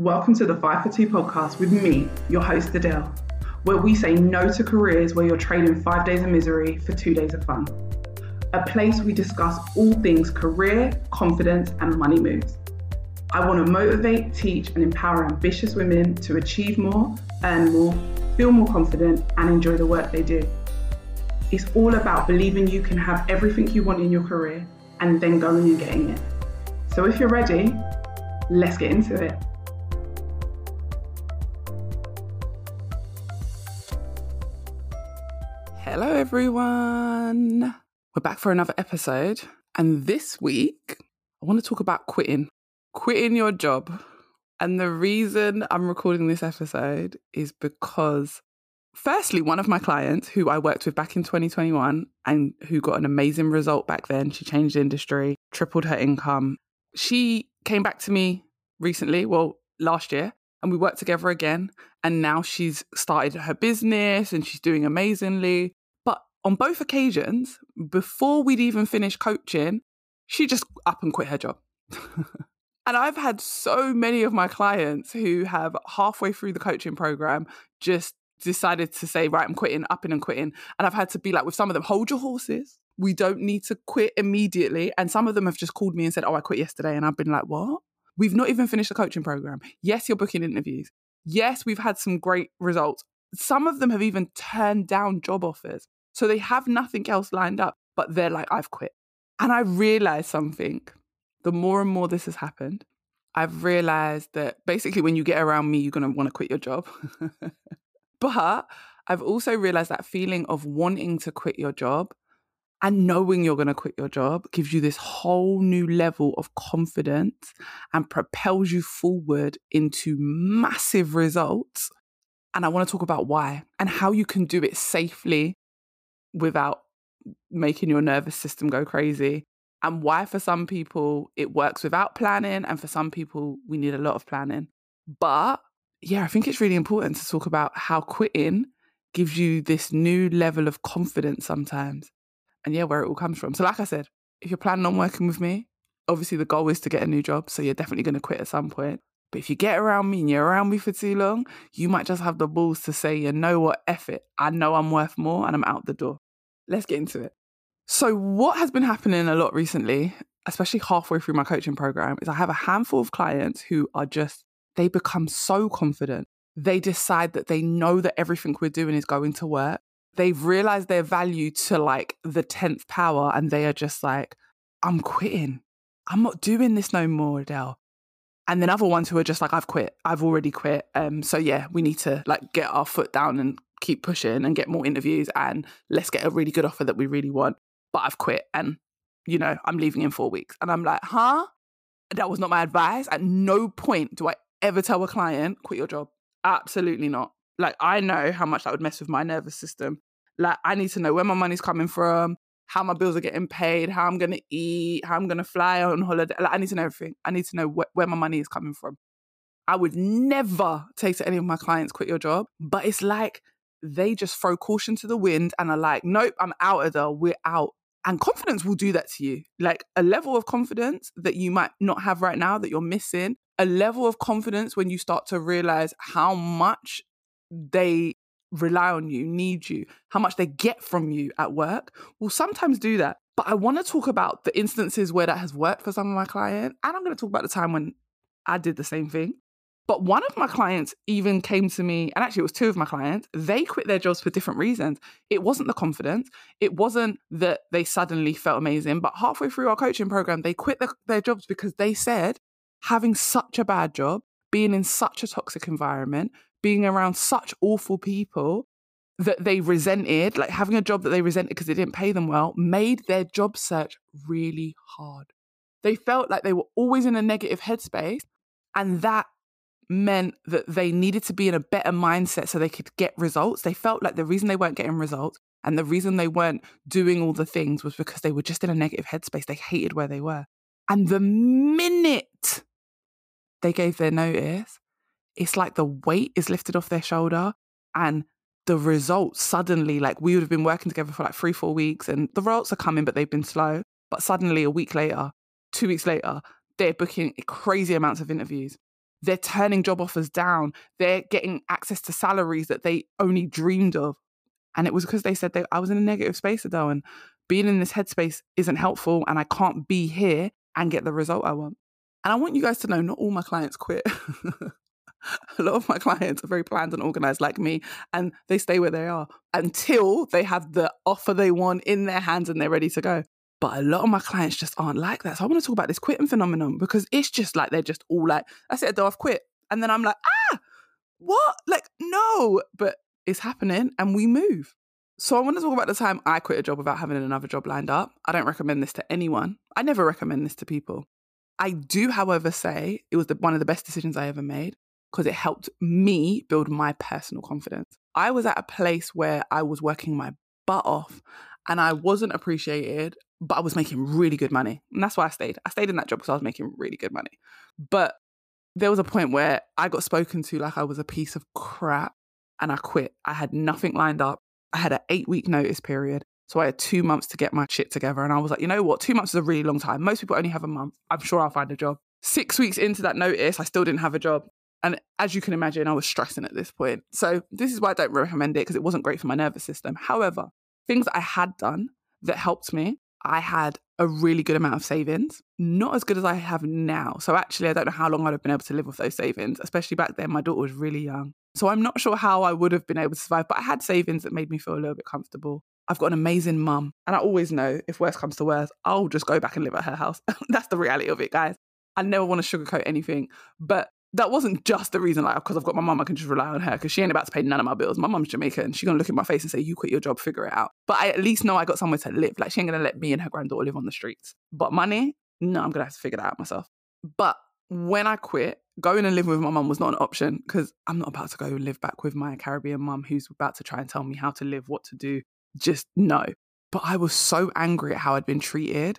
Welcome to the 5 for 2 podcast with me, your host Adelle, where we say no to careers where you're trading five days of misery for two days of fun. A place we discuss all things career, confidence, and money moves. I want to motivate, teach, and empower ambitious women to achieve more, earn more, feel more confident, and enjoy the work they do. It's all about believing you can have everything you want in your career and then going and getting it. So if you're ready, let's get into it. Everyone. We're back for another episode. And this week, I want to talk about quitting, quitting your job. And the reason I'm recording this episode is because, firstly, one of my clients who I worked with back in 2021 and who got an amazing result back then, she changed industry, tripled her income. She came back to me recently, well, last year, and we worked together again. And now she's started her business and she's doing amazingly on both occasions, before we'd even finished coaching, she just up and quit her job. and I've had so many of my clients who have halfway through the coaching program just decided to say, right, I'm quitting, upping and quitting. And I've had to be like, with some of them, hold your horses. We don't need to quit immediately. And some of them have just called me and said, oh, I quit yesterday. And I've been like, what? We've not even finished the coaching program. Yes, you're booking interviews. Yes, we've had some great results. Some of them have even turned down job offers. So they have nothing else lined up, but they're like, I've quit. And I realized something. The more and more this has happened, I've realized that basically when you get around me, you're going to want to quit your job. but I've also realized that feeling of wanting to quit your job and knowing you're going to quit your job gives you this whole new level of confidence and propels you forward into massive results. And I want to talk about why and how you can do it safely without making your nervous system go crazy and why for some people it works without planning and for some people we need a lot of planning. But yeah i think it's really important to talk about how quitting gives you this new level of confidence sometimes and yeah where it all comes from. So like i said if you're planning on working with me obviously the goal is to get a new job so you're definitely going to quit at some point but if you get around me and you're around me for too long, you might just have the balls to say, you know what, F it. I know I'm worth more and I'm out the door. Let's get into it. So, what has been happening a lot recently, especially halfway through my coaching program, is I have a handful of clients who are just, they become so confident. They decide that they know that everything we're doing is going to work. They've realized their value to like the 10th power and they are just like, I'm quitting. I'm not doing this no more, Adelle and then other ones who are just like, I've quit. I've already quit. Um, so yeah, we need to like get our foot down and keep pushing and get more interviews and let's get a really good offer that we really want. But I've quit and you know, I'm leaving in four weeks. And I'm like, huh? That was not my advice. At no point do I ever tell a client, quit your job. Absolutely not. Like I know how much that would mess with my nervous system. Like I need to know where my money's coming from how my bills are getting paid, how I'm going to eat, how I'm going to fly on holiday. Like, I need to know everything. I need to know wh- where my money is coming from. I would never take to any of my clients, quit your job. But it's like they just throw caution to the wind and are like, nope, I'm out of there. We're out. And confidence will do that to you. Like a level of confidence that you might not have right now that you're missing, a level of confidence when you start to realize how much they rely on you, need you, how much they get from you at work will sometimes do that. But I want to talk about the instances where that has worked for some of my clients. And I'm going to talk about the time when I did the same thing. But one of my clients even came to me, and actually it was two of my clients, they quit their jobs for different reasons. It wasn't the confidence, it wasn't that they suddenly felt amazing, but halfway through our coaching program, they quit the, their jobs because they said having such a bad job, being in such a toxic environment, being around such awful people that they resented, like having a job that they resented because it didn't pay them well, made their job search really hard. They felt like they were always in a negative headspace, and that meant that they needed to be in a better mindset so they could get results. They felt like the reason they weren't getting results and the reason they weren't doing all the things was because they were just in a negative headspace. They hated where they were. And the minute they gave their notice, it's like the weight is lifted off their shoulder and the results suddenly, like we would have been working together for like three, four weeks and the results are coming, but they've been slow. But suddenly, a week later, two weeks later, they're booking crazy amounts of interviews. They're turning job offers down. They're getting access to salaries that they only dreamed of. And it was because they said that I was in a negative space, Adelle, and being in this headspace isn't helpful. And I can't be here and get the result I want. And I want you guys to know not all my clients quit. a lot of my clients are very planned and organized like me, and they stay where they are until they have the offer they want in their hands and they're ready to go. But a lot of my clients just aren't like that. So I want to talk about this quitting phenomenon because it's just like they're just all like, that's it, I've quit. And then I'm like, ah, what? Like, no. But it's happening and we move. So I want to talk about the time I quit a job without having another job lined up. I don't recommend this to anyone. I never recommend this to people. I do, however, say it was the, one of the best decisions I ever made because it helped me build my personal confidence. I was at a place where I was working my butt off and I wasn't appreciated but I was making really good money. And that's why I stayed. I stayed in that job because I was making really good money. But there was a point where I got spoken to like I was a piece of crap and I quit. I had nothing lined up. I had an eight week notice period. So I had two months to get my shit together. And I was like, you know what? Two months is a really long time. Most people only have a month. I'm sure I'll find a job. Six weeks into that notice, I still didn't have a job. And as you can imagine, I was stressing at this point. So this is why I don't recommend it because it wasn't great for my nervous system. However, things I had done that helped me I had a really good amount of savings, not as good as I have now. So actually, I don't know how long I'd have been able to live with those savings, especially back then. My daughter was really young. So I'm not sure how I would have been able to survive, but I had savings that made me feel a little bit comfortable. I've got an amazing mum. And I always know if worse comes to worse, I'll just go back and live at her house. That's the reality of it, guys. I never want to sugarcoat anything. But that wasn't just the reason, like, because I've got my mum, I can just rely on her because she ain't about to pay none of my bills. My mum's Jamaican. She's going to look in my face and say, You quit your job, figure it out. But I at least know I got somewhere to live. Like, she ain't going to let me and her granddaughter live on the streets. But money, no, I'm going to have to figure that out myself. But when I quit, going and living with my mum was not an option because I'm not about to go live back with my Caribbean mum who's about to try and tell me how to live, what to do. Just no. But I was so angry at how I'd been treated.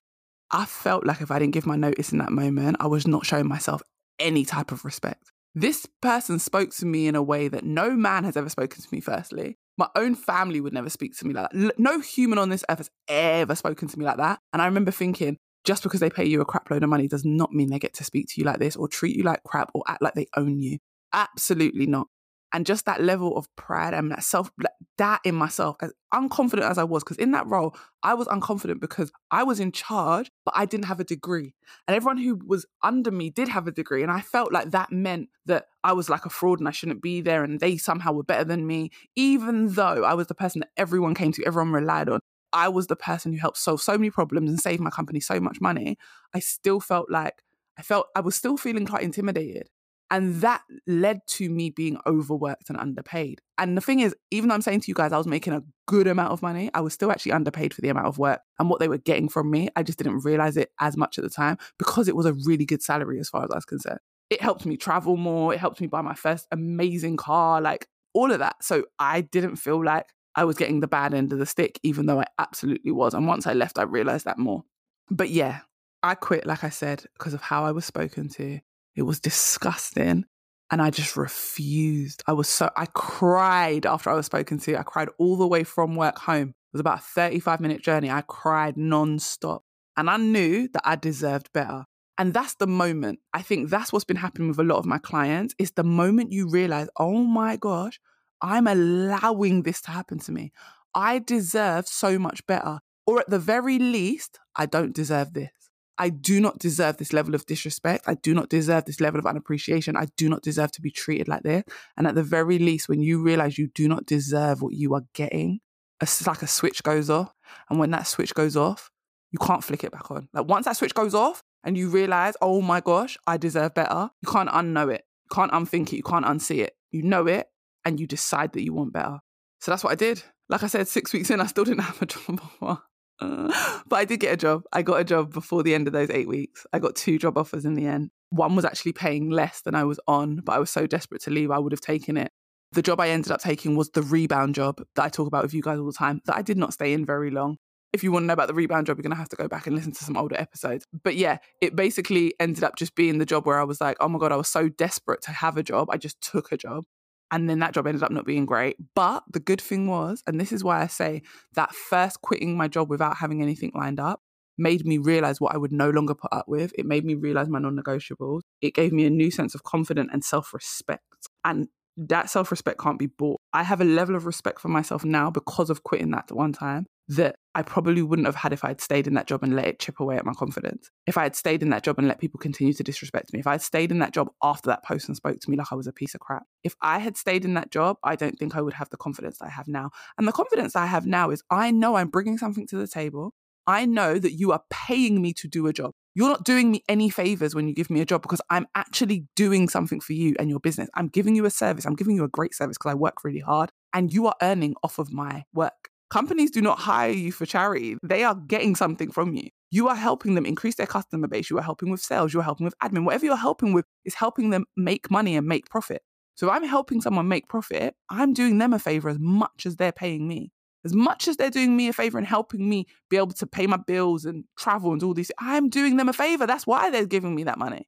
I felt like if I didn't give my notice in that moment, I was not showing myself any type of respect. This person spoke to me in a way that no man has ever spoken to me, firstly. My own family would never speak to me like that. No human on this earth has ever spoken to me like that. And I remember thinking, just because they pay you a crap load of money does not mean they get to speak to you like this or treat you like crap or act like they own you. Absolutely not and just that level of pride and that self that in myself as unconfident as i was because in that role i was unconfident because i was in charge but i didn't have a degree. And everyone who was under me did have a degree and i felt like that meant that i was like a fraud and i shouldn't be there and they somehow were better than me. Even though i was the person that everyone came to everyone relied on i was the person who helped solve so many problems and save my company so much money. I still felt like I felt I was still feeling quite intimidated. And that led to me being overworked and underpaid. And the thing is, even though I'm saying to you guys, I was making a good amount of money, I was still actually underpaid for the amount of work and what they were getting from me. I just didn't realize it as much at the time because it was a really good salary as far as I was concerned. It helped me travel more. It helped me buy my first amazing car, like all of that. So I didn't feel like I was getting the bad end of the stick, even though I absolutely was. And once I left, I realized that more. But yeah, I quit, like I said, because of how I was spoken to. It was disgusting. And I just refused. I was so, I cried after I was spoken to. I cried all the way from work home. It was about a 35 minute journey. I cried nonstop. And I knew that I deserved better. And that's the moment. I think that's what's been happening with a lot of my clients. Is the moment you realize, oh my gosh, I'm allowing this to happen to me. I deserve so much better. Or at the very least, I don't deserve this. I do not deserve this level of disrespect. I do not deserve this level of unappreciation. I do not deserve to be treated like this. And at the very least, when you realize you do not deserve what you are getting, it's like a switch goes off. And when that switch goes off, you can't flick it back on. Like once that switch goes off and you realize, oh my gosh, I deserve better, you can't unknow it. You can't unthink it. You can't unsee it. You know it and you decide that you want better. So that's what I did. Like I said, six weeks in, I still didn't have a job. but I did get a job. I got a job before the end of those eight weeks. I got two job offers in the end. One was actually paying less than I was on, but I was so desperate to leave, I would have taken it. The job I ended up taking was the rebound job that I talk about with you guys all the time, that I did not stay in very long. If you want to know about the rebound job, you're going to have to go back and listen to some older episodes. But yeah, it basically ended up just being the job where I was like, oh my God, I was so desperate to have a job. I just took a job. And then that job ended up not being great. But the good thing was, and this is why I say that first quitting my job without having anything lined up made me realize what I would no longer put up with. It made me realize my non negotiables. It gave me a new sense of confidence and self respect. And that self respect can't be bought. I have a level of respect for myself now because of quitting that one time that I probably wouldn't have had if I had stayed in that job and let it chip away at my confidence. If I had stayed in that job and let people continue to disrespect me. If I had stayed in that job after that person spoke to me like I was a piece of crap. If I had stayed in that job, I don't think I would have the confidence I have now. And the confidence I have now is I know I'm bringing something to the table. I know that you are paying me to do a job. You're not doing me any favors when you give me a job because I'm actually doing something for you and your business. I'm giving you a service. I'm giving you a great service because I work really hard and you are earning off of my work. Companies do not hire you for charity. They are getting something from you. You are helping them increase their customer base. You are helping with sales. You are helping with admin. Whatever you're helping with is helping them make money and make profit. So if I'm helping someone make profit, I'm doing them a favor as much as they're paying me. As much as they're doing me a favor and helping me be able to pay my bills and travel and all these, I'm doing them a favor. That's why they're giving me that money.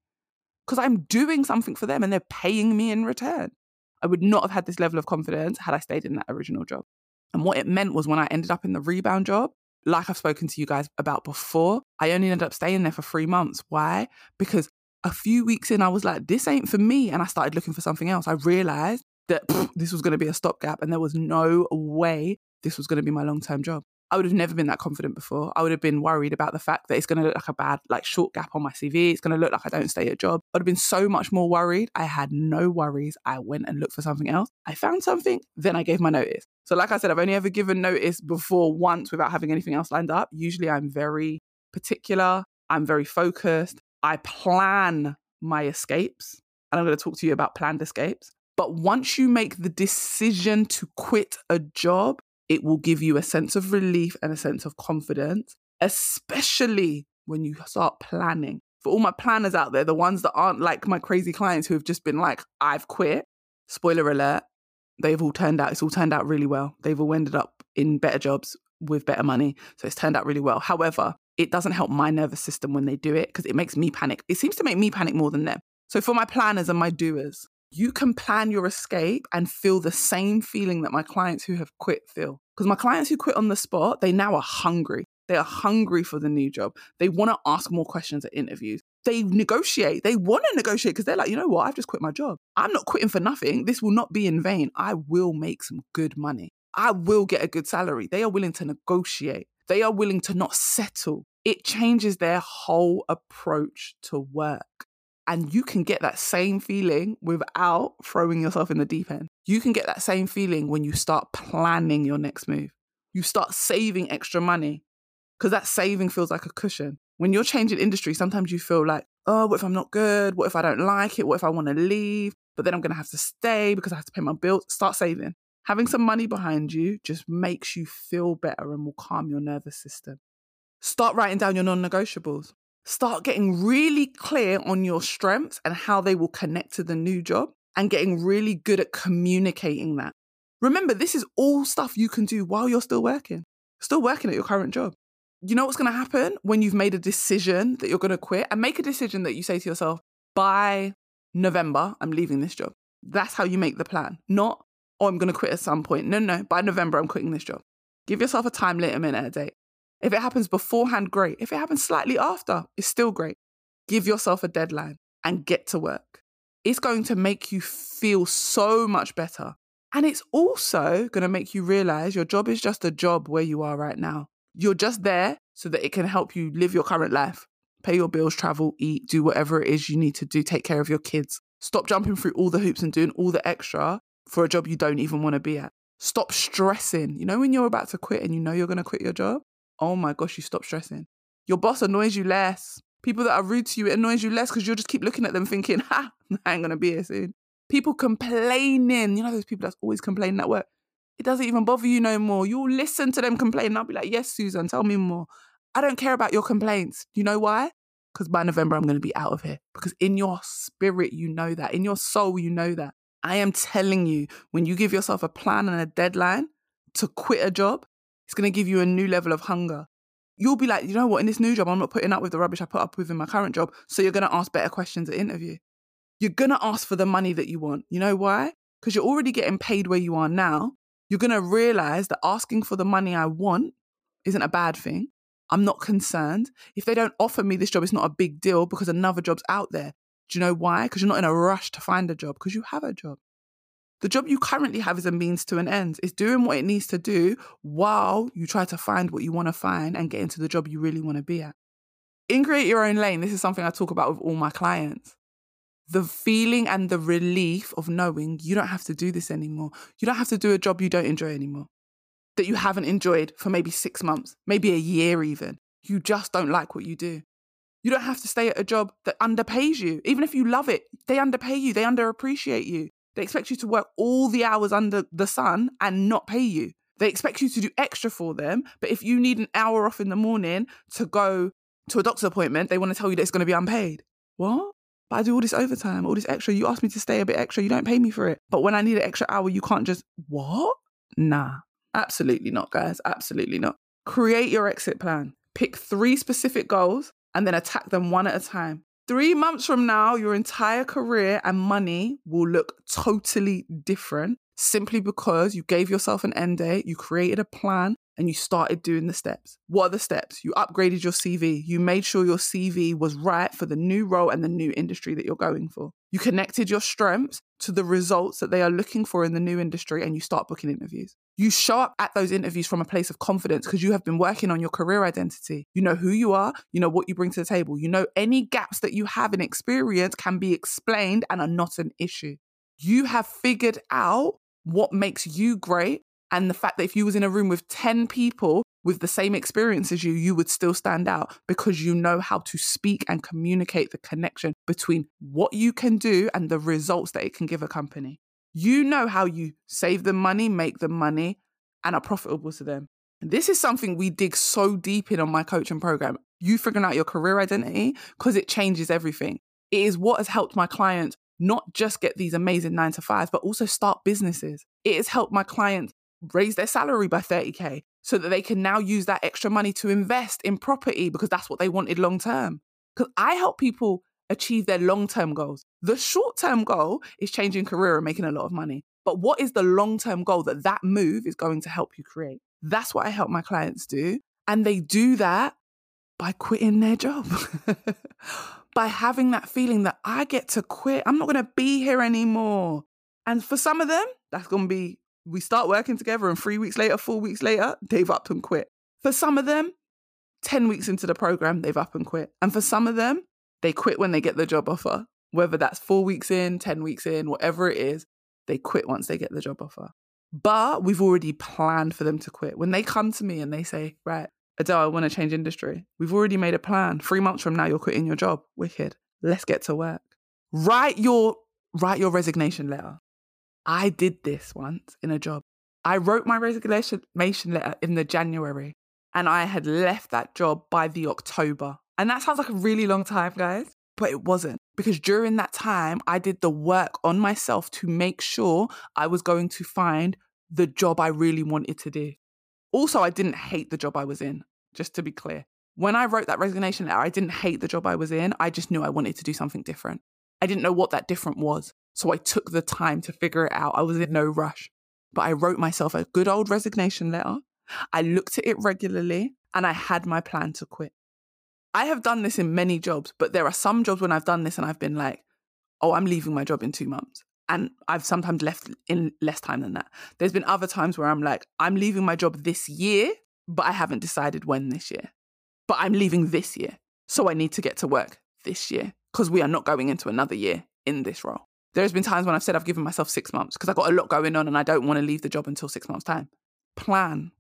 Because I'm doing something for them and they're paying me in return. I would not have had this level of confidence had I stayed in that original job. And what it meant was when I ended up in the rebound job, like I've spoken to you guys about before, I only ended up staying there for three months. Why? Because a few weeks in, I was like, this ain't for me. And I started looking for something else. I realized that pff, this was going to be a stopgap and there was no way this was going to be my long term job. I would have never been that confident before. I would have been worried about the fact that it's going to look like a bad, like short gap on my CV. It's going to look like I don't stay at a job. I would have been so much more worried. I had no worries. I went and looked for something else. I found something, then I gave my notice. So, like I said, I've only ever given notice before once without having anything else lined up. Usually, I'm very particular, I'm very focused. I plan my escapes. And I'm going to talk to you about planned escapes. But once you make the decision to quit a job, it will give you a sense of relief and a sense of confidence, especially when you start planning. For all my planners out there, the ones that aren't like my crazy clients who have just been like, I've quit, spoiler alert, they've all turned out, it's all turned out really well. They've all ended up in better jobs with better money. So it's turned out really well. However, it doesn't help my nervous system when they do it because it makes me panic. It seems to make me panic more than them. So for my planners and my doers, you can plan your escape and feel the same feeling that my clients who have quit feel. Because my clients who quit on the spot, they now are hungry. They are hungry for the new job. They want to ask more questions at interviews. They negotiate. They want to negotiate because they're like, you know what? I've just quit my job. I'm not quitting for nothing. This will not be in vain. I will make some good money. I will get a good salary. They are willing to negotiate. They are willing to not settle. It changes their whole approach to work. And you can get that same feeling without throwing yourself in the deep end. You can get that same feeling when you start planning your next move. You start saving extra money because that saving feels like a cushion. When you're changing industry, sometimes you feel like, oh, what if I'm not good? What if I don't like it? What if I want to leave? But then I'm going to have to stay because I have to pay my bills. Start saving. Having some money behind you just makes you feel better and will calm your nervous system. Start writing down your non negotiables. Start getting really clear on your strengths and how they will connect to the new job and getting really good at communicating that. Remember, this is all stuff you can do while you're still working, still working at your current job. You know what's going to happen when you've made a decision that you're going to quit and make a decision that you say to yourself, by November, I'm leaving this job. That's how you make the plan. Not, oh, I'm going to quit at some point. No, no, by November, I'm quitting this job. Give yourself a time limit, a minute, a date. If it happens beforehand, great. If it happens slightly after, it's still great. Give yourself a deadline and get to work. It's going to make you feel so much better. And it's also going to make you realize your job is just a job where you are right now. You're just there so that it can help you live your current life, pay your bills, travel, eat, do whatever it is you need to do, take care of your kids. Stop jumping through all the hoops and doing all the extra for a job you don't even want to be at. Stop stressing. You know, when you're about to quit and you know you're going to quit your job? Oh my gosh, you stop stressing. Your boss annoys you less. People that are rude to you, it annoys you less because you'll just keep looking at them thinking, ha, I ain't gonna be here soon. People complaining, you know, those people that's always complaining at work. It doesn't even bother you no more. You'll listen to them complain. I'll be like, yes, Susan, tell me more. I don't care about your complaints. You know why? Because by November, I'm going to be out of here. Because in your spirit, you know that. In your soul, you know that. I am telling you, when you give yourself a plan and a deadline to quit a job, it's going to give you a new level of hunger. You'll be like, you know what, in this new job, I'm not putting up with the rubbish I put up with in my current job. So you're going to ask better questions at interview. You're going to ask for the money that you want. You know why? Because you're already getting paid where you are now. You're going to realize that asking for the money I want isn't a bad thing. I'm not concerned. If they don't offer me this job, it's not a big deal because another job's out there. Do you know why? Because you're not in a rush to find a job because you have a job. The job you currently have is a means to an end. It's doing what it needs to do while you try to find what you want to find and get into the job you really want to be at. In Create Your Own Lane, this is something I talk about with all my clients. The feeling and the relief of knowing you don't have to do this anymore. You don't have to do a job you don't enjoy anymore, that you haven't enjoyed for maybe six months, maybe a year even. You just don't like what you do. You don't have to stay at a job that underpays you. Even if you love it, they underpay you, they underappreciate you. They expect you to work all the hours under the sun and not pay you. They expect you to do extra for them. But if you need an hour off in the morning to go to a doctor's appointment, they want to tell you that it's going to be unpaid. What? But I do all this overtime, all this extra. You ask me to stay a bit extra. You don't pay me for it. But when I need an extra hour, you can't just, what? Nah, absolutely not, guys. Absolutely not. Create your exit plan. Pick three specific goals and then attack them one at a time. Three months from now, your entire career and money will look totally different simply because you gave yourself an end date, you created a plan, and you started doing the steps. What are the steps? You upgraded your CV. You made sure your CV was right for the new role and the new industry that you're going for. You connected your strengths to the results that they are looking for in the new industry and you start booking interviews. You show up at those interviews from a place of confidence because you have been working on your career identity. You know who you are, you know what you bring to the table, you know any gaps that you have in experience can be explained and are not an issue. You have figured out what makes you great and the fact that if you was in a room with 10 people with the same experience as you, you would still stand out because you know how to speak and communicate the connection between what you can do and the results that it can give a company. You know how you save them money, make them money, and are profitable to them. This is something we dig so deep in on my coaching program. You figuring out your career identity because it changes everything. It is what has helped my clients not just get these amazing nine to fives, but also start businesses. It has helped my clients raise their salary by 30K so that they can now use that extra money to invest in property because that's what they wanted long term. Because I help people achieve their long term goals. The short term goal is changing career and making a lot of money. But what is the long term goal that that move is going to help you create? That's what I help my clients do. And they do that by quitting their job, by having that feeling that I get to quit. I'm not going to be here anymore. And for some of them, that's going to be we start working together, and three weeks later, four weeks later, they've up and quit. For some of them, 10 weeks into the program, they've up and quit. And for some of them, they quit when they get the job offer, whether that's four weeks in, 10 weeks in, whatever it is, they quit once they get the job offer. But we've already planned for them to quit. When they come to me and they say, right, Adelle, I want to change industry, we've already made a plan. Three months from now, you're quitting your job. Wicked. Let's get to work. Write your write your resignation letter. I did this once in a job. I wrote my resignation letter in the January and I had left that job by the October. And that sounds like a really long time, guys, but it wasn't because during that time, I did the work on myself to make sure I was going to find the job I really wanted to do. Also, I didn't hate the job I was in, just to be clear. When I wrote that resignation letter, I didn't hate the job I was in. I just knew I wanted to do something different. I didn't know what that different was. So I took the time to figure it out. I was in no rush. But I wrote myself a good old resignation letter. I looked at it regularly and I had my plan to quit. I have done this in many jobs, but there are some jobs when I've done this and I've been like, oh, I'm leaving my job in two months. And I've sometimes left in less time than that. There's been other times where I'm like, I'm leaving my job this year, but I haven't decided when this year. But I'm leaving this year. So I need to get to work this year because we are not going into another year in this role. There's been times when I've said I've given myself six months because I've got a lot going on and I don't want to leave the job until six months' time. Plan.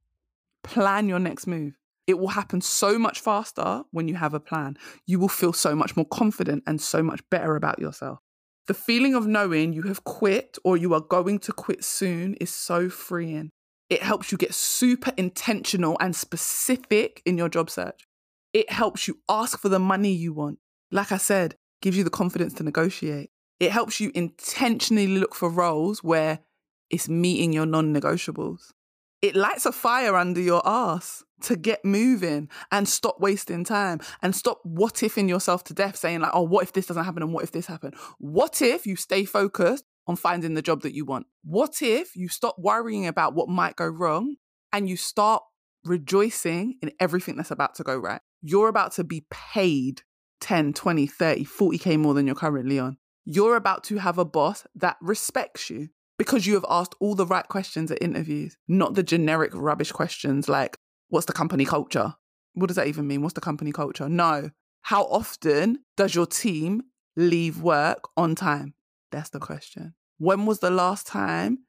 Plan your next move. It will happen so much faster when you have a plan. You will feel so much more confident and so much better about yourself. The feeling of knowing you have quit or you are going to quit soon is so freeing. It helps you get super intentional and specific in your job search. It helps you ask for the money you want. Like I said, gives you the confidence to negotiate. It helps you intentionally look for roles where it's meeting your non negotiables. It lights a fire under your ass to get moving and stop wasting time and stop what ifing yourself to death saying, like, oh, what if this doesn't happen and what if this happened? What if you stay focused on finding the job that you want? What if you stop worrying about what might go wrong and you start rejoicing in everything that's about to go right. You're about to be paid 10, 20, 30, 40K more than you're currently on. You're about to have a boss that respects you because you have asked all the right questions at interviews, not the generic rubbish questions like, what's the company culture? What does that even mean? What's the company culture? No. How often does your team leave work on time? That's the question. When was the last time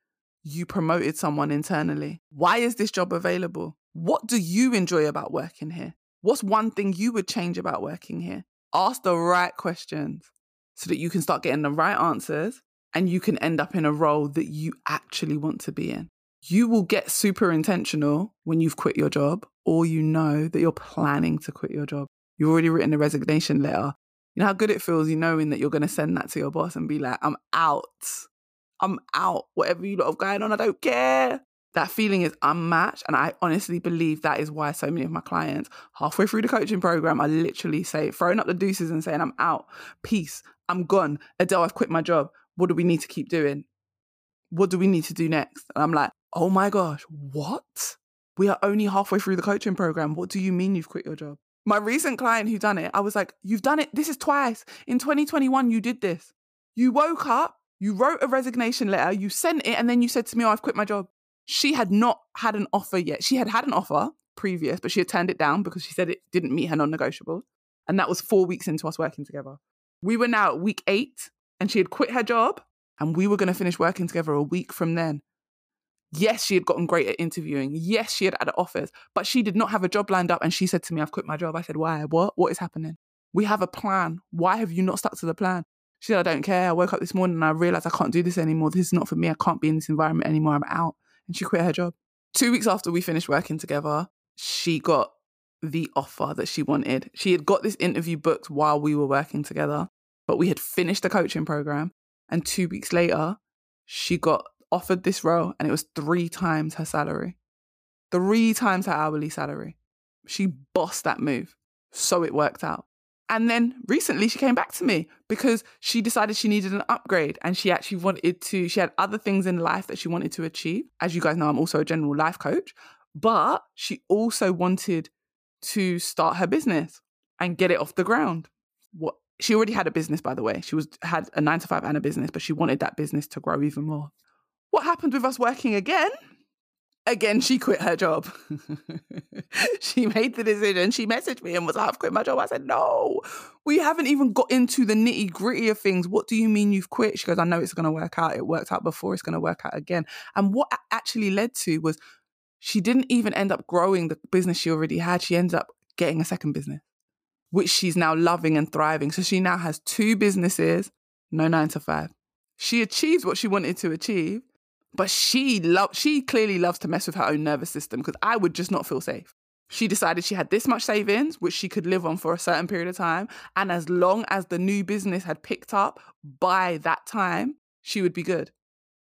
you promoted someone internally? Why is this job available? What do you enjoy about working here? What's one thing you would change about working here? Ask the right questions so that you can start getting the right answers and you can end up in a role that you actually want to be in. You will get super intentional when you've quit your job or you know that you're planning to quit your job. You've already written a resignation letter. You know how good it feels, you knowing that you're going to send that to your boss and be like, I'm out. I'm out. Whatever you lot have going on, I don't care. That feeling is unmatched. And I honestly believe that is why so many of my clients, halfway through the coaching program, are literally saying, throwing up the deuces and saying, I'm out. Peace. I'm gone. Adelle, I've quit my job. What do we need to keep doing? What do we need to do next? And I'm like, oh my gosh, what? We are only halfway through the coaching program. What do you mean you've quit your job? My recent client who done it, I was like, you've done it. This is twice. In 2021, you did this. You woke up, you wrote a resignation letter, you sent it, and then you said to me, oh, I've quit my job. She had not had an offer yet. She had had an offer previous, but she had turned it down because she said it didn't meet her non negotiables. And that was four weeks into us working together. We were now at week eight and she had quit her job and we were going to finish working together a week from then. Yes, she had gotten great at interviewing. Yes, she had had offers, but she did not have a job lined up. And she said to me, I've quit my job. I said, Why? What? What is happening? We have a plan. Why have you not stuck to the plan? She said, I don't care. I woke up this morning and I realized I can't do this anymore. This is not for me. I can't be in this environment anymore. I'm out. And she quit her job. Two weeks after we finished working together, she got the offer that she wanted. She had got this interview booked while we were working together, but we had finished the coaching program. And two weeks later, she got offered this role and it was three times her salary, three times her hourly salary. She bossed that move. So it worked out. And then recently she came back to me because she decided she needed an upgrade and she actually wanted to, she had other things in life that she wanted to achieve. As you guys know, I'm also a general life coach, but she also wanted to start her business and get it off the ground. What she already had a business, by the way. She was had a nine to five and a business, but she wanted that business to grow even more. What happened with us working again? Again, she quit her job. she made the decision. She messaged me and was like, I've quit my job. I said, No, we haven't even got into the nitty gritty of things. What do you mean you've quit? She goes, I know it's going to work out. It worked out before. It's going to work out again. And what actually led to was she didn't even end up growing the business she already had. She ended up getting a second business which she's now loving and thriving. So she now has two businesses, no nine to five. She achieves what she wanted to achieve, but she love she clearly loves to mess with her own nervous system because I would just not feel safe. She decided she had this much savings, which she could live on for a certain period of time. And as long as the new business had picked up by that time, she would be good.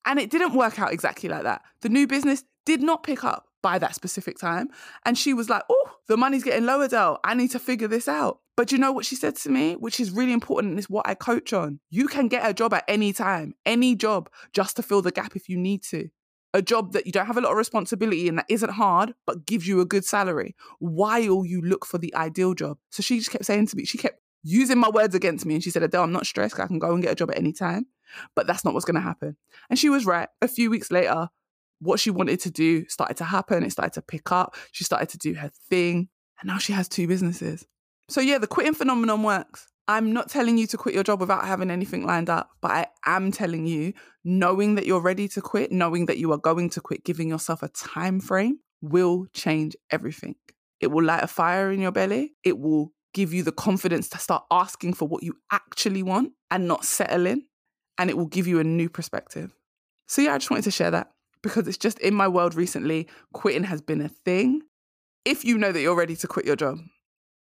And it didn't work out exactly like that. The new business did not pick up by that specific time. And she was like, Oh, the money's getting lower, Dell. I need to figure this out. But you know what she said to me, which is really important and is what I coach on? You can get a job at any time, any job, just to fill the gap if you need to. A job that you don't have a lot of responsibility and that isn't hard, but gives you a good salary while you look for the ideal job. So she just kept saying to me, she kept using my words against me. And she said, Adelle, I'm not stressed. I can go and get a job at any time. But that's not what's going to happen. And she was right. A few weeks later, what she wanted to do started to happen. It started to pick up. She started to do her thing. And now she has two businesses. So, yeah, the quitting phenomenon works. I'm not telling you to quit your job without having anything lined up, but I am telling you, knowing that you're ready to quit, knowing that you are going to quit, giving yourself a time frame will change everything. It will light a fire in your belly. It will give you the confidence to start asking for what you actually want and not settling. And it will give you a new perspective. So, yeah, I just wanted to share that because it's just in my world recently, quitting has been a thing. If you know that you're ready to quit your job,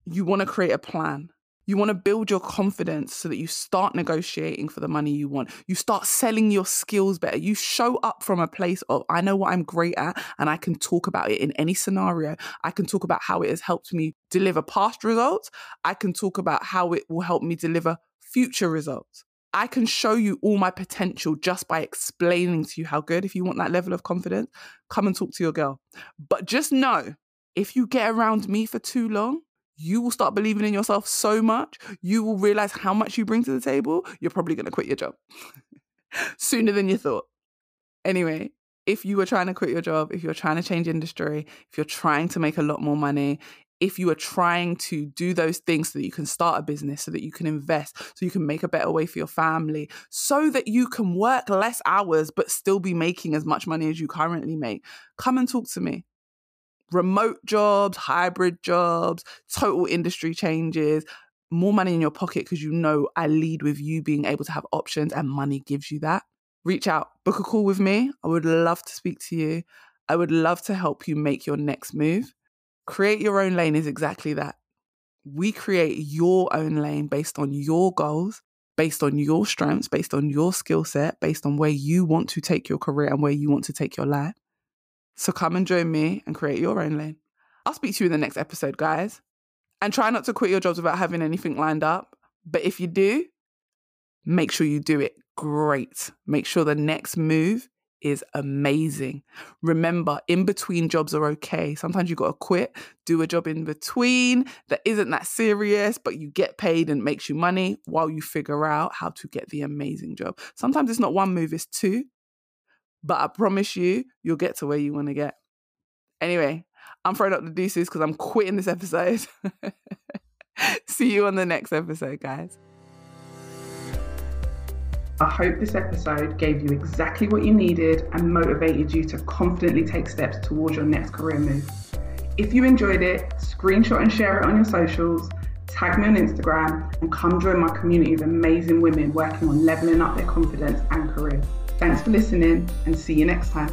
you want to create a plan. You want to build your confidence so that you start negotiating for the money you want. You start selling your skills better. You show up from a place of, I know what I'm great at and I can talk about it in any scenario. I can talk about how it has helped me deliver past results. I can talk about how it will help me deliver future results. I can show you all my potential just by explaining to you how good. If you want that level of confidence, come and talk to your girl. But just know if you get around me for too long, you will start believing in yourself so much, you will realize how much you bring to the table, you're probably going to quit your job sooner than you thought. Anyway, if you were trying to quit your job, if you're trying to change industry, if you're trying to make a lot more money, if you are trying to do those things so that you can start a business, so that you can invest, so you can make a better way for your family, so that you can work less hours but still be making as much money as you currently make, come and talk to me. Remote jobs, hybrid jobs, total industry changes, more money in your pocket because you know I lead with you being able to have options and money gives you that. Reach out, book a call with me. I would love to speak to you. I would love to help you make your next move. Create your own lane is exactly that. We create your own lane based on your goals, based on your strengths, based on your skill set, based on where you want to take your career and where you want to take your life. So come and join me and create your own lane. I'll speak to you in the next episode, guys. And try not to quit your jobs without having anything lined up. But if you do, make sure you do it great. Make sure the next move is amazing. Remember, in between jobs are okay. Sometimes you got to quit, do a job in between that isn't that serious, but you get paid and makes you money while you figure out how to get the amazing job. Sometimes it's not one move, it's two. But I promise you, you'll get to where you want to get. Anyway, I'm throwing up the deuces because I'm quitting this episode. See you on the next episode, guys. I hope this episode gave you exactly what you needed and motivated you to confidently take steps towards your next career move. If you enjoyed it, screenshot and share it on your socials, tag me on Instagram, and come join my community of amazing women working on leveling up their confidence and career. Thanks for listening and see you next time.